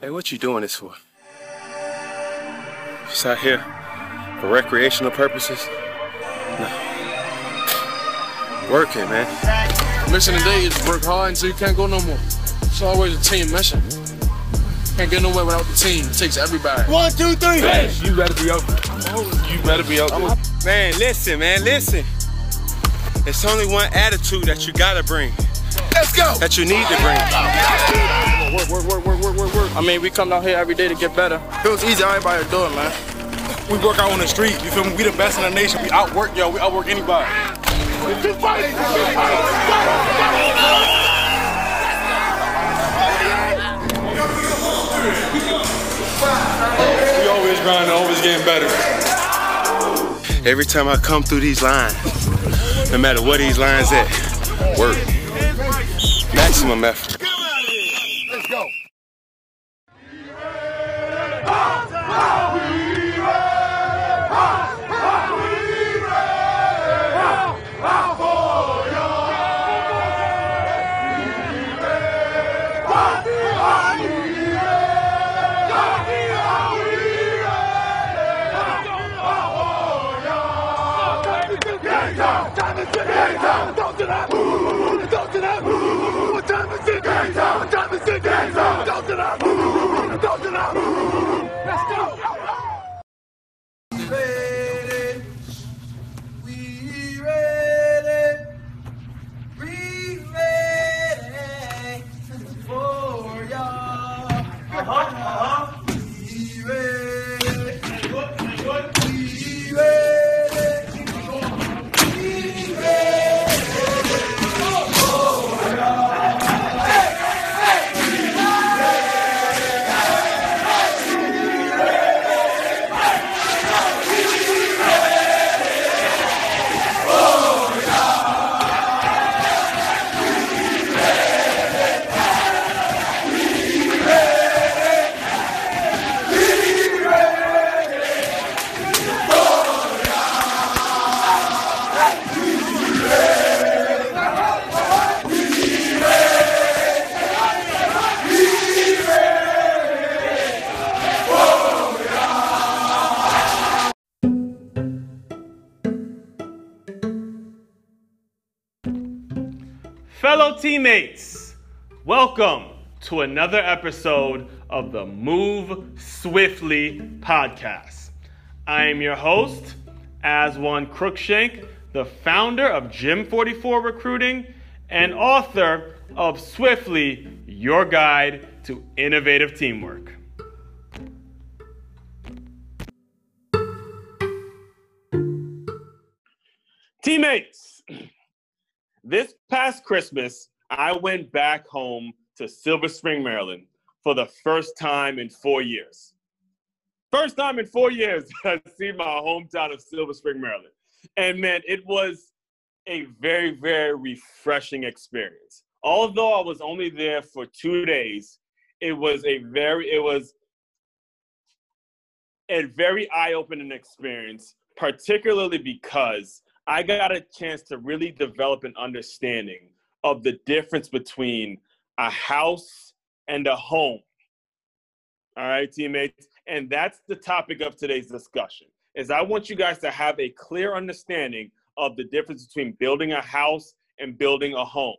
Hey, what you doing this for? Just out here for recreational purposes? No. Working, man. Mission today is work hard until you can't go no more. It's always a team mission. Can't get nowhere without the team. It takes everybody. One, two, three. Hey, you better be open. You better be open. Man, listen, man, listen. It's only one attitude that you gotta bring. Let's go. That you need to bring. Work, work, work, work, work, work, work. I mean, we come out here every day to get better. It was easy, everybody would do it, man. We work out on the street. You feel me? We the best in the nation. We outwork y'all. We outwork anybody. We always grinding, always getting better. Every time I come through these lines, no matter what these lines at, work. Maximum effort. Fellow another episode of the Move Swiftly podcast. I am your host, Aswan Crookshank, the founder of Gym 44 Recruiting and author of Swiftly, your guide to innovative teamwork. Teammates, this past Christmas, I went back home to Silver Spring, Maryland for the first time in four years. First time in four years I've seen my hometown of Silver Spring, Maryland. And man, it was a very, very refreshing experience. Although I was only there for two days, it was a very, it was a very eye-opening experience, particularly because I got a chance to really develop an understanding of the difference between a house and a home. All right, teammates. And that's the topic of today's discussion. Is I want you guys to have a clear understanding of the difference between building a house and building a home.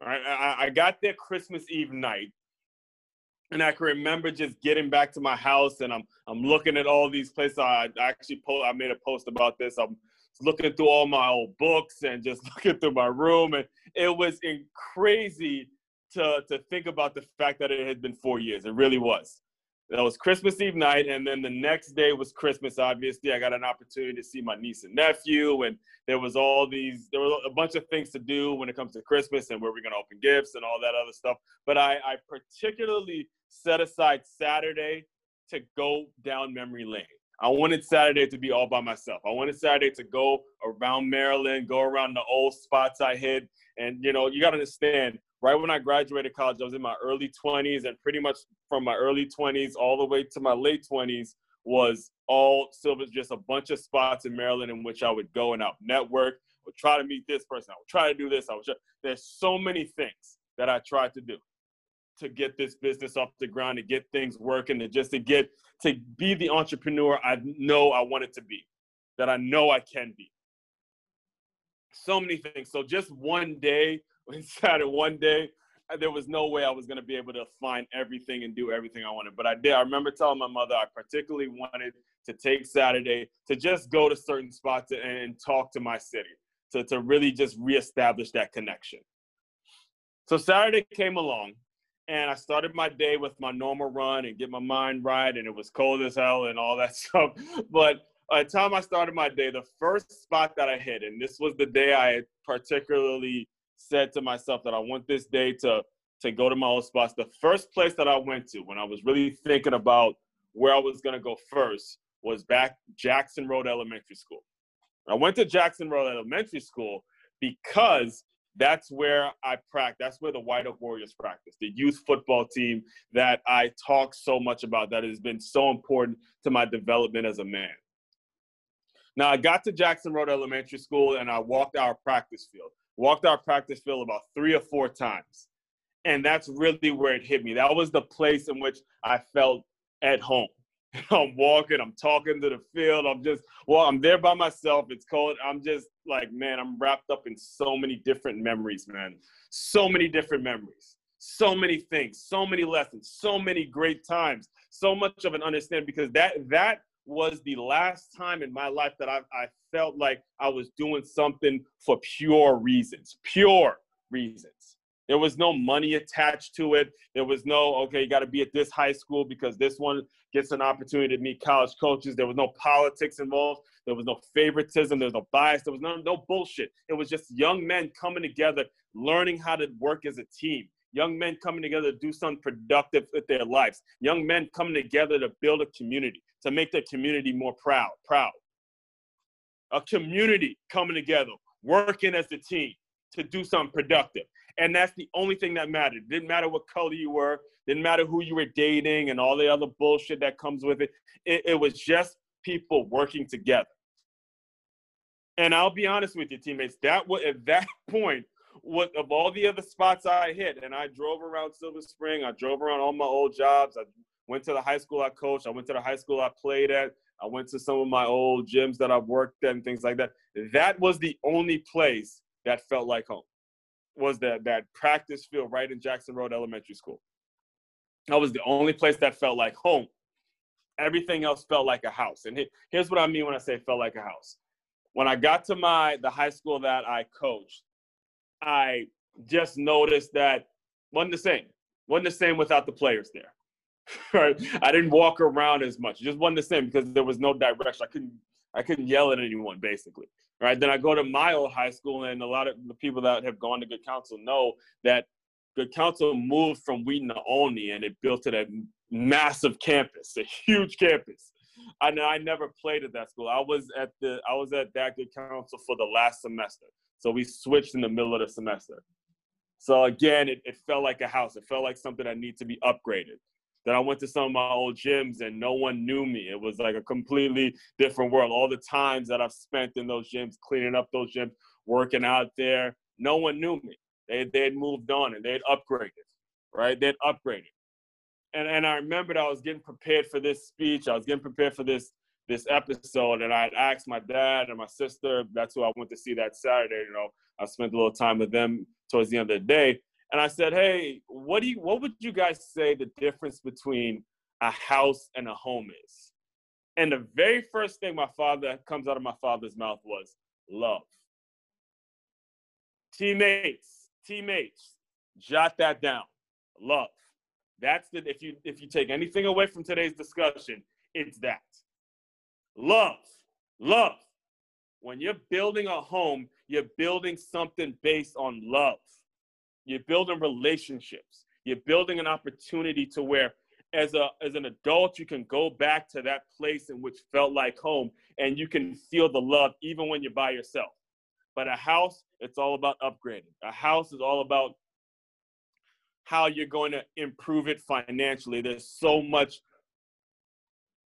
All right, I, I got there Christmas Eve night, and I can remember just getting back to my house, and I'm I'm looking at all these places. I, I actually po- I made a post about this. I'm looking through all my old books and just looking through my room, and it was crazy to to think about the fact that it had been four years. It really was. That was Christmas Eve night, and then the next day was Christmas. Obviously, I got an opportunity to see my niece and nephew, and there was all these, there were a bunch of things to do when it comes to Christmas and where we're gonna open gifts and all that other stuff. But I, I particularly set aside Saturday to go down memory lane. I wanted Saturday to be all by myself. I wanted Saturday to go around Maryland, go around the old spots I hit, and you know, you got to understand right when I graduated college, I was in my early 20s, and pretty much from my early 20s all the way to my late 20s was all silver, just a bunch of spots in Maryland in which I would go and would network, would try to meet this person, I would try to do this. I would try, there's so many things that I tried to do. To get this business off the ground, to get things working, to just to get to be the entrepreneur I know I wanted to be, that I know I can be. So many things. So just one day, inside of one day, there was no way I was going to be able to find everything and do everything I wanted. But I did. I remember telling my mother I particularly wanted to take Saturday to just go to certain spots and talk to my city, to, to really just reestablish that connection. So Saturday came along, and I started my day with my normal run and get my mind right, and it was cold as hell and all that stuff. But by the time I started my day, the first spot that I hit, and this was the day I had particularly said to myself that I want this day to to go to my old spots. The first place that I went to when I was really thinking about where I was gonna go first was back Jackson Road Elementary School. I went to Jackson Road Elementary School because that's where I practice. That's where the White Oak Warriors practice, the youth football team that I talk so much about that has been so important to my development as a man. Now, I got to Jackson Road Elementary School and I walked our practice field walked our practice field about three or four times. And that's really where it hit me. That was the place in which I felt at home. I'm walking, I'm talking to the field. I'm just, well, I'm there by myself. It's cold. I'm just like, man, I'm wrapped up in so many different memories, man. So many different memories. So many things, so many lessons, so many great times, so much of an understanding because that that was the last time in my life that I, I felt like I was doing something for pure reasons, pure reasons. There was no money attached to it. There was no, okay, you got to be at this high school because this one gets an opportunity to meet college coaches. There was no politics involved. There was no favoritism. There was no bias. There was no, no bullshit. It was just young men coming together, learning how to work as a team. Young men coming together to do something productive with their lives. Young men coming together to build a community to make their community more proud, proud. A community coming together, working as a team to do something productive. And that's the only thing that mattered. It didn't matter what color you were, didn't matter who you were dating and all the other bullshit that comes with it. It, it was just people working together. And I'll be honest with you, teammates, that was at that point, what of all the other spots I hit, and I drove around Silver Spring, I drove around all my old jobs, I went to the high school I coached. I went to the high school I played at. I went to some of my old gyms that I've worked at and things like that. That was the only place that felt like home. Was that that practice field right in Jackson Road Elementary School. That was the only place that felt like home. Everything else felt like a house. And here's what I mean when I say felt like a house. When I got to my the high school that I coached, I just noticed that wasn't the same. wasn't the same without the players there right? I didn't walk around as much. It just wasn't the same because there was no direction. I couldn't I couldn't yell at anyone basically. Right. Then I go to my old high school and a lot of the people that have gone to Good Counsel know that Good Counsel moved from Wheaton to Olney and it built it a massive campus, a huge campus. I I never played at that school. I was at the I was at that Good Counsel for the last semester. So we switched in the middle of the semester. So again, it, it felt like a house. It felt like something that needs to be upgraded that I went to some of my old gyms and no one knew me. It was like a completely different world. All the times that I've spent in those gyms, cleaning up those gyms, working out there, no one knew me. They they had moved on and they'd upgraded, right? They'd upgraded. And and I remembered I was getting prepared for this speech. I was getting prepared for this this episode, and I had asked my dad and my sister. That's who I went to see that Saturday. You know, I spent a little time with them towards the end of the day and I said, "Hey, what do you what would you guys say the difference between a house and a home is?" And the very first thing my father comes out of my father's mouth was love. Teammates, teammates, jot that down. Love. That's the if you if you take anything away from today's discussion, it's that. Love. Love. When you're building a home, you're building something based on love. You're building relationships. You're building an opportunity to where as a as an adult you can go back to that place in which felt like home and you can feel the love even when you're by yourself. But a house, it's all about upgrading. A house is all about how you're going to improve it financially. There's so much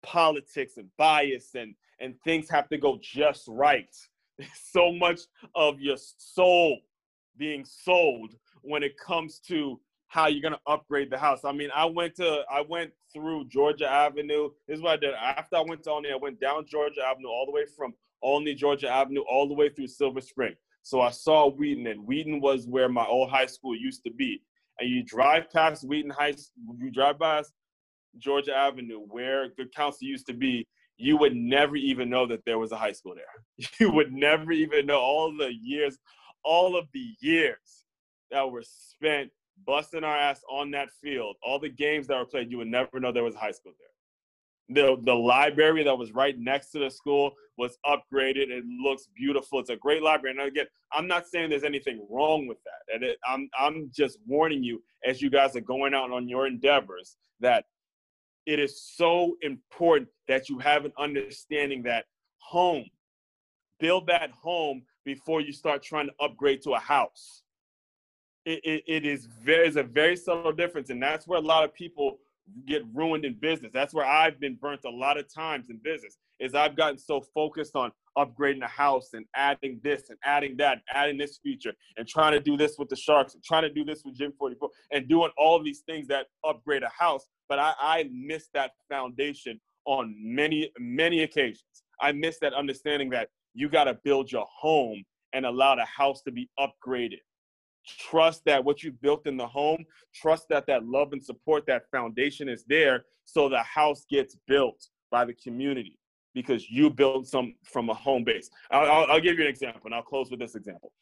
politics and bias and and things have to go just right. so much of your soul being sold when it comes to how you're gonna upgrade the house. I mean, I went to I went through Georgia Avenue. This is what I did. After I went to Olney, I went down Georgia Avenue all the way from Olney, Georgia Avenue, all the way through Silver Spring. So I saw Wheaton, and Wheaton was where my old high school used to be. And you drive past Wheaton High, you drive past Georgia Avenue, where Good Counsel used to be, you would never even know that there was a high school there. You would never even know all the years, all of the years that were spent busting our ass on that field, all the games that were played, you would never know there was high school there. The, the library that was right next to the school was upgraded. It looks beautiful. It's a great library. And again, I'm not saying there's anything wrong with that. And it, I'm, I'm just warning you as you guys are going out on your endeavors that it is so important that you have an understanding that home, build that home before you start trying to upgrade to a house. It, it, it is very, it's a very subtle difference. And that's where a lot of people get ruined in business. That's where I've been burnt a lot of times in business is I've gotten so focused on upgrading the house and adding this and adding that, and adding this feature and trying to do this with the Sharks and trying to do this with Gym 44 and doing all these things that upgrade a house. But I, I missed that foundation on many, many occasions. I missed that understanding that you got to build your home and allow the house to be upgraded trust that what you built in the home trust that that love and support that foundation is there so the house gets built by the community because you built some from a home base. I'll, I'll, I'll give you an example and i'll close with this example.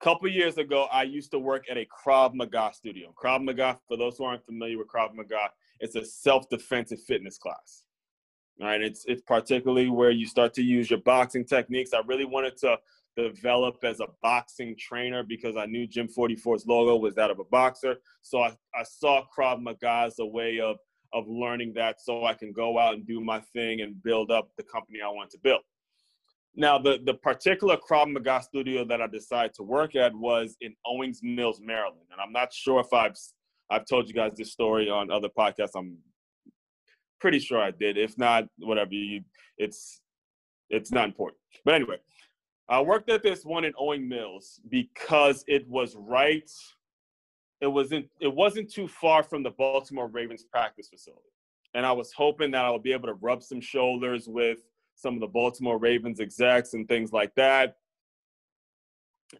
A couple years ago i used to work at a krav maga studio. Krav maga for those who aren't familiar with krav maga it's a self-defensive fitness class all right? It's it's particularly where you start to use your boxing techniques. I really wanted to develop as a boxing trainer because I knew Gym 44's logo was that of a boxer. So I, I saw Krav Maga as a way of, of learning that so I can go out and do my thing and build up the company I want to build. Now, the, the particular Krav Maga studio that I decided to work at was in Owings Mills, Maryland. And I'm not sure if I've, I've told you guys this story on other podcasts. I'm pretty sure I did. If not, whatever, you, it's, it's not important. But anyway, I worked at this one in Owing Mills because it was right. It wasn't. It wasn't too far from the Baltimore Ravens practice facility, and I was hoping that I would be able to rub some shoulders with some of the Baltimore Ravens execs and things like that.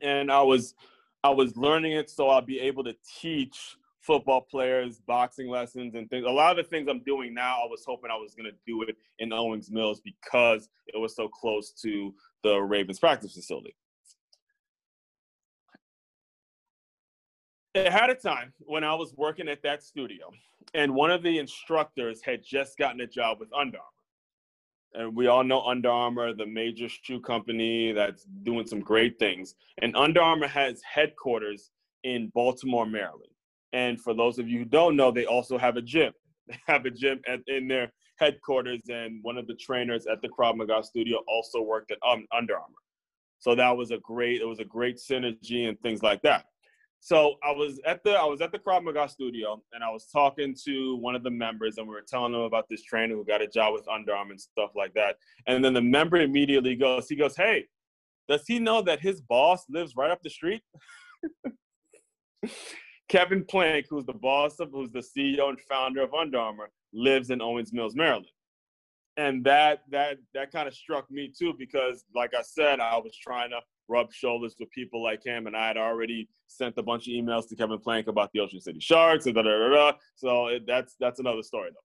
And I was, I was learning it so I'll be able to teach football players, boxing lessons, and things. A lot of the things I'm doing now, I was hoping I was going to do it in Owings Mills because it was so close to the Ravens practice facility. It had a time when I was working at that studio, and one of the instructors had just gotten a job with Under Armour. And we all know Under Armour, the major shoe company that's doing some great things. And Under Armour has headquarters in Baltimore, Maryland. And for those of you who don't know, they also have a gym. They have a gym at, in their headquarters, and one of the trainers at the Krav Maga studio also worked at um, Under Armour. So that was a great, it was a great synergy and things like that. So I was at the I was at the Krav Maga studio, and I was talking to one of the members, and we were telling them about this trainer who got a job with Under Armour and stuff like that. And then the member immediately goes, he goes, "Hey, does he know that his boss lives right up the street?" Kevin Plank, who's the boss of, who's the CEO and founder of Under Armour, lives in Owings Mills, Maryland. And that that that kind of struck me too because, like I said, I was trying to rub shoulders with people like him, and I had already sent a bunch of emails to Kevin Plank about the Ocean City Sharks and da da da da. So it, that's that's another story though.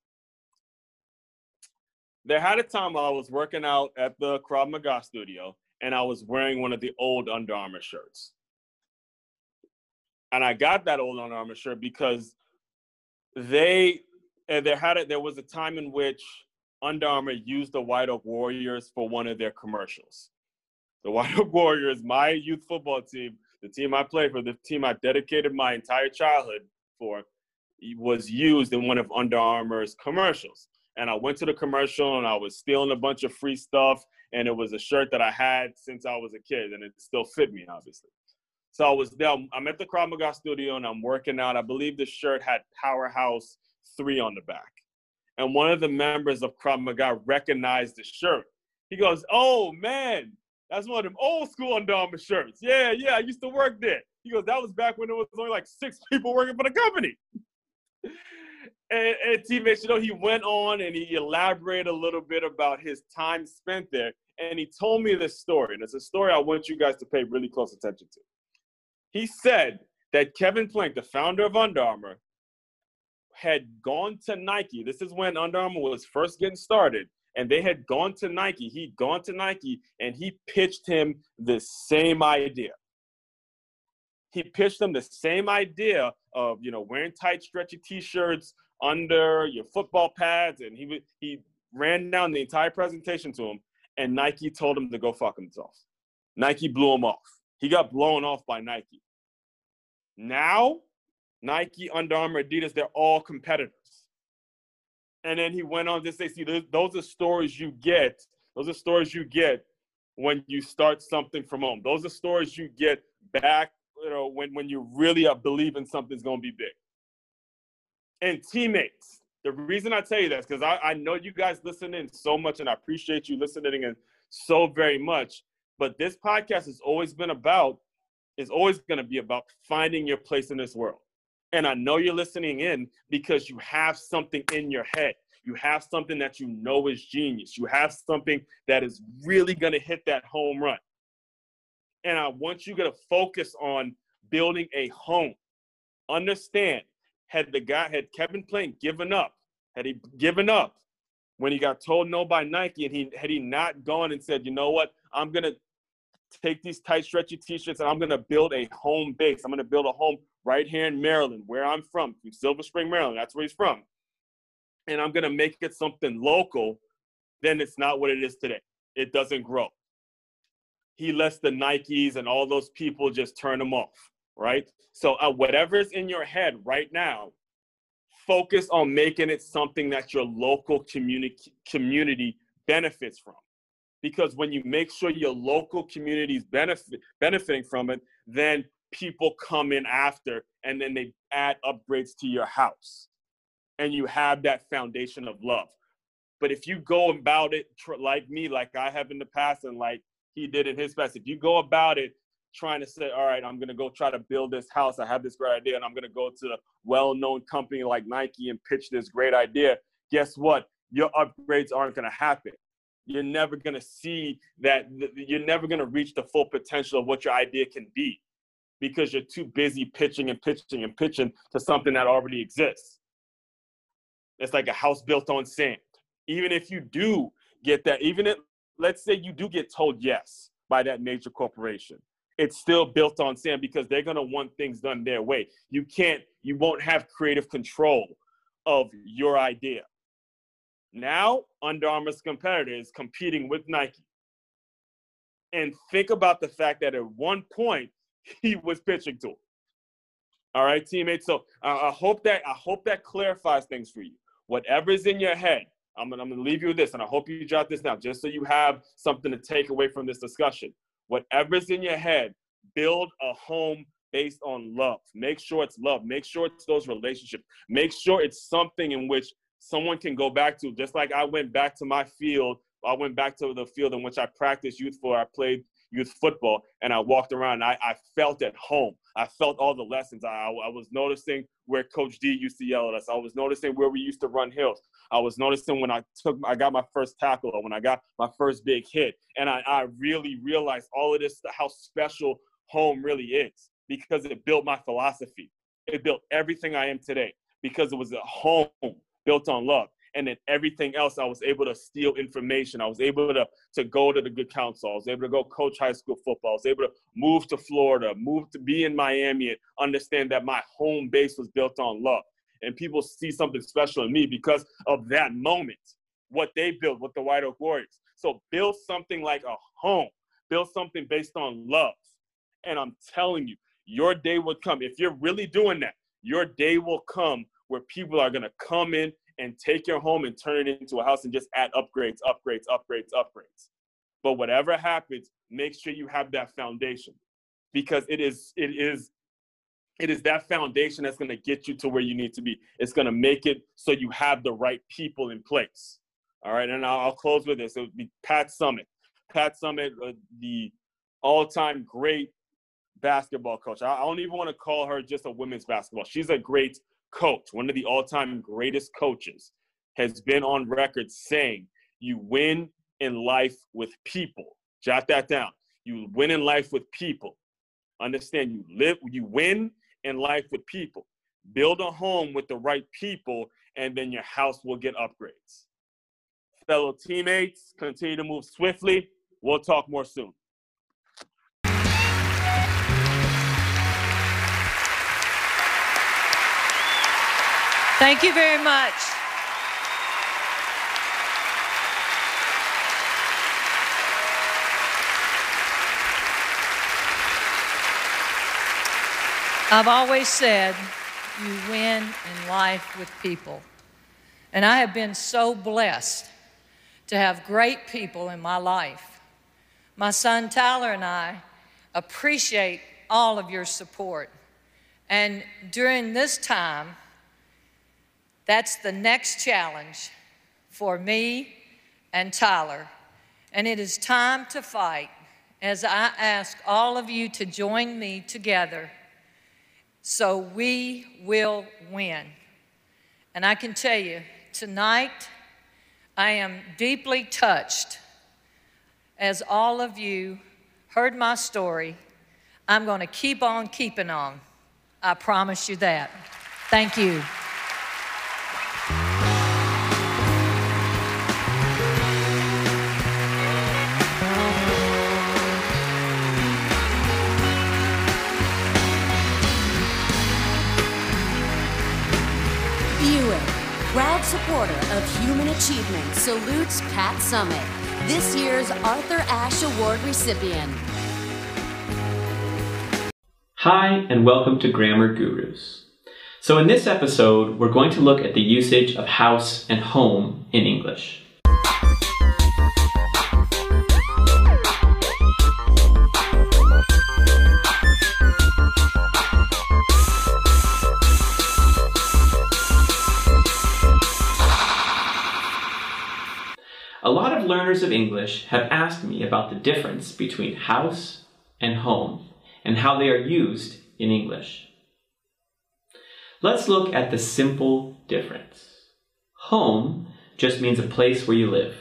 There had a time while I was working out at the Krav Maga studio, and I was wearing one of the old Under Armour shirts and I got that old Under Armour shirt because they and there had a, there was a time in which Under Armour used the White Oak Warriors for one of their commercials. The White Oak Warriors, my youth football team, the team I played for, the team I dedicated my entire childhood for, was used in one of Under Armour's commercials. And I went to the commercial and I was stealing a bunch of free stuff. And it was a shirt that I had since I was a kid, and it still fit me, obviously. So I was there. I'm at the Krav Maga studio and I'm working out. I believe the shirt had Powerhouse 3 on the back. And one of the members of Krav Maga recognized the shirt. He goes, Oh man, that's one of them old school Armour shirts. Yeah, yeah, I used to work there. He goes, that was back when there was only like six people working for the company. and, and teammates, you know, he went on and he elaborated a little bit about his time spent there. And he told me this story, and it's a story I want you guys to pay really close attention to. He said that Kevin Plank, the founder of Under Armour, had gone to Nike. This is when Under Armour was first getting started, and they had gone to Nike. He'd gone to Nike, and he pitched him the same idea. He pitched them the same idea of you know wearing tight, stretchy T-shirts under your football pads, and he he ran down the entire presentation to him, and Nike told him to go fuck himself. Nike blew him off. He got blown off by Nike. Now, Nike, Under Armour, Adidas, they're all competitors. And then he went on to say, see, those are stories you get. Those are stories you get when you start something from home. Those are stories you get back, you know, when, when you really believe in something's going to be big. And teammates, the reason I tell you this, because I, I know you guys listen in so much and I appreciate you listening in so very much. But this podcast has always been about is always to be about finding your place in this world. And I know you're listening in because you have something in your head. You have something that you know is genius. You have something that is really going to hit that home run. And I want you to focus on building a home. Understand, had the guy, had Kevin Plank given up, had he given up when he got told no by Nike, and he had he not gone and said, you know what, I'm gonna take these tight, stretchy t-shirts, and I'm gonna build a home base. I'm gonna build a home right here in Maryland, where I'm from, from Silver Spring, Maryland. That's where he's from. And I'm gonna make it something local. Then it's not what it is today. It doesn't grow. He lets the Nikes and all those people just turn them off, right? So uh, whatever's in your head right now, focus on making it something that your local community community benefits from because when you make sure your local communities benefit benefiting from it, then people come in after and then they add upgrades to your house. And you have that foundation of love. But if you go about it tr- like me, like I have in the past, and like he did in his past, if you go about it trying to say, all right, I'm to go try to build this house, I have this great idea, and I'm to go to a well known company like Nike and pitch this great idea, guess what? Your upgrades aren't to happen you're never going to see that you're never going to reach the full potential of what your idea can be because you're too busy pitching and pitching and pitching to something that already exists. It's like a house built on sand. Even if you do get that, even if, let's say you do get told yes by that major corporation, it's still built on sand because they're going to want things done their way. You can't, you won't have creative control of your idea. Now, Under Armour's competitor is competing with Nike. And think about the fact that at one point he was pitching to him. All right, teammates. So uh, I hope that I hope that clarifies things for you. Whatever's in your head, I'm gonna, I'm gonna leave you with this, and I hope you jot this down just so you have something to take away from this discussion. Whatever's in your head, build a home based on love. Make sure it's love. Make sure it's those relationships. Make sure it's something in which someone can go back to. Just like I went back to my field, I went back to the field in which I practiced youth for. I played youth football and I walked around. I, I felt at home. I felt all the lessons. I, I was noticing where Coach D used to yell at us. I was noticing where we used to run hills. I was noticing when I took, I got my first tackle or when I got my first big hit. And I, I really realized all of this, how special home really is because it built my philosophy. It built everything I am today because it was a home built on love. And then everything else, I was able to steal information. I was able to, to go to the good counsel. I was able to go coach high school football. I was able to move to Florida, move to be in Miami, and understand that my home base was built on love. And people see something special in me because of that moment, what they built with the White Oak Warriors. So build something like a home, build something based on love. And I'm telling you, your day will come. If you're really doing that, your day will come where people are going to come in and take your home and turn it into a house and just add upgrades, upgrades, upgrades, upgrades. But whatever happens, make sure you have that foundation because it is it is it is that foundation that's going to get you to where you need to be. It's going to make it so you have the right people in place. All right, and I'll, I'll close with this. It would be Pat Summitt. Pat Summitt, uh, the all-time great basketball coach. I don't even want to call her just a women's basketball. She's a great coach, one of the all-time greatest coaches, has been on record saying you win in life with people. Jot that down. You win in life with people. Understand you live you win in life with people. Build a home with the right people and then your house will get upgrades. Fellow teammates, continue to move swiftly. We'll talk more soon. Thank you very much. I've always said you win in life with people. And I have been so blessed to have great people in my life. My son Tyler and I appreciate all of your support. And during this time, that's the next challenge for me and Tyler. And it is time to fight as I ask all of you to join me together so we will win. And I can tell you, tonight, I am deeply touched as all of you heard my story. I'm going to keep on keeping on. I promise you that. Thank you. Supporter of human achievement, salutes Pat Summitt, this year's Arthur Ashe Award recipient. Hi, and welcome to Grammar Gurus. So, in this episode, we're going to look at the usage of house and home in English. Learners of English have asked me about the difference between house and home and how they are used in English. Let's look at the simple difference. Home just means a place where you live.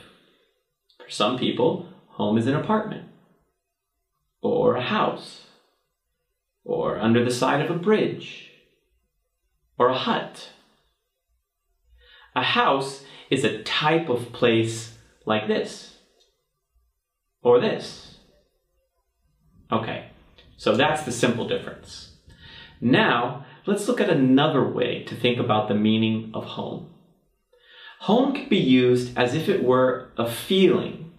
For some people, home is an apartment, or a house, or under the side of a bridge, or a hut. A house is a type of place like this. Or this. Okay, so that's the simple difference. Now, let's look at another way to think about the meaning of home. Home can be used as if it were a feeling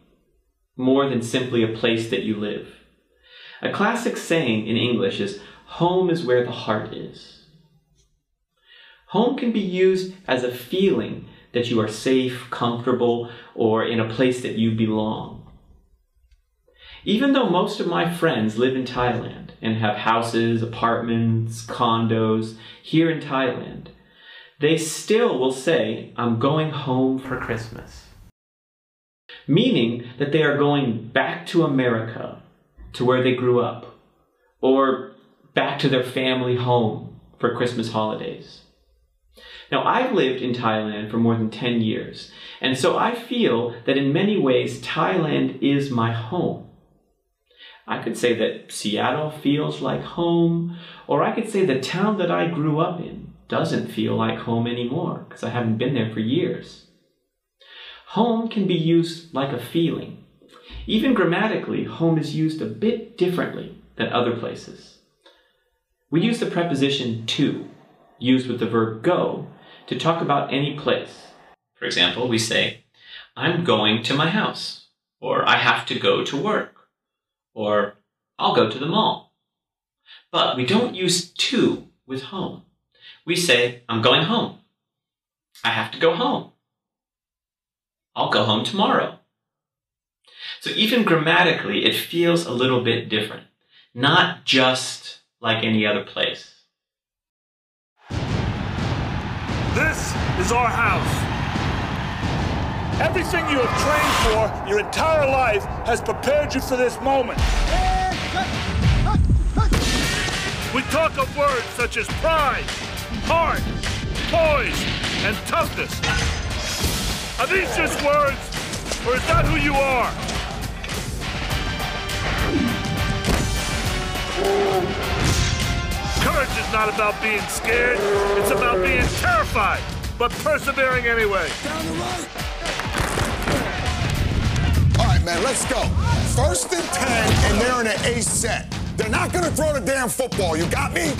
more than simply a place that you live. A classic saying in English is, home is where the heart is. Home can be used as a feeling that you are safe, comfortable, or in a place that you belong. Even though most of my friends live in Thailand and have houses, apartments, condos here in Thailand, they still will say, I'm going home for Christmas. Meaning that they are going back to America, to where they grew up, or back to their family home for Christmas holidays. Now, I've lived in Thailand for more than 10 years, and so I feel that in many ways, Thailand is my home. I could say that Seattle feels like home, or I could say the town that I grew up in doesn't feel like home anymore because I haven't been there for years. Home can be used like a feeling. Even grammatically, home is used a bit differently than other places. We use the preposition to, used with the verb go, to talk about any place. For example, we say, I'm going to my house, or I have to go to work, or I'll go to the mall. But we don't use to with home. We say, I'm going home. I have to go home. I'll go home tomorrow. So even grammatically, it feels a little bit different. Not just like any other place. This is our house. Everything you have trained for your entire life has prepared you for this moment. We talk of words such as pride, heart, poise, and toughness. Are these just words, or is that who you are? Courage is not about being scared, it's about being terrified, but persevering anyway. All right, man, let's go. First and 10, and they're in an ace set. They're not gonna throw the damn football, you got me?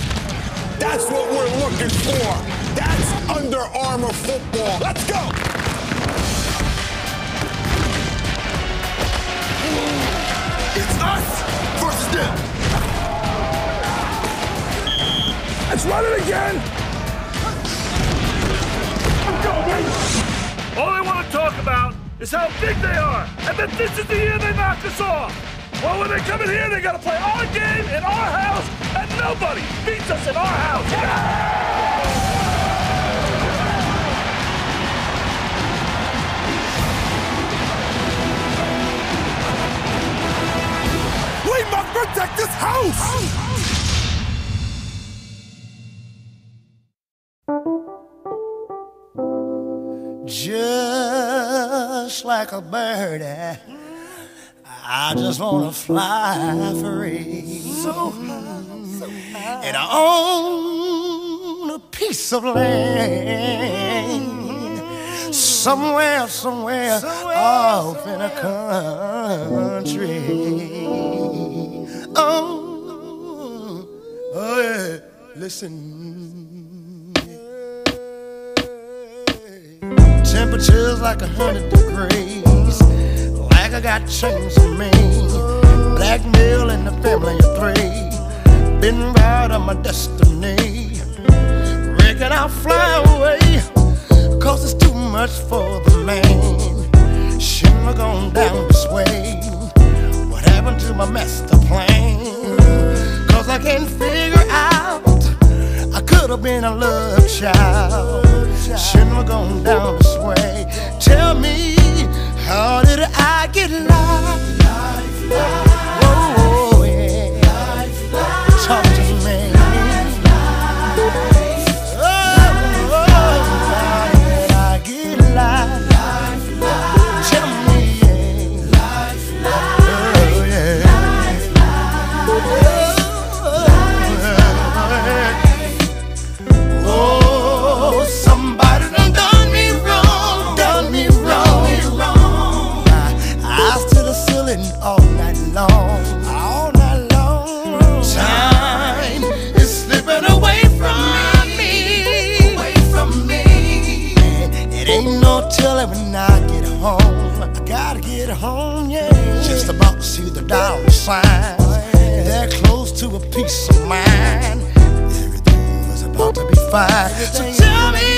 That's what we're looking for. That's Under Armour football. Let's go! It's us versus them. Let's run it again. I'm going! All they want to talk about is how big they are, and that this is the year they knock us off. Well, when they come in here, they gotta play our game in our house, and nobody beats us in our house. We must protect this house! Just like a bird, I just wanna fly free. and I own a piece of land somewhere, somewhere, off in a country. Oh, oh yeah, listen. Temperatures like a hundred degrees, like I got chains on me. Blackmail in the family of three, been right on my destiny. Reckon I'll fly away, cause it's too much for the man. Shouldn't have gone down this way. What happened to my master plan? Cause I can't figure out. I could have been a love child. Shouldn't have gone down this way. Tell me, how did I get lost? Whoa, yeah. Talk to get home, yeah. Just about to see the dollar signs. They're close to a peace of mind. Everything was about to be fine. So tell me,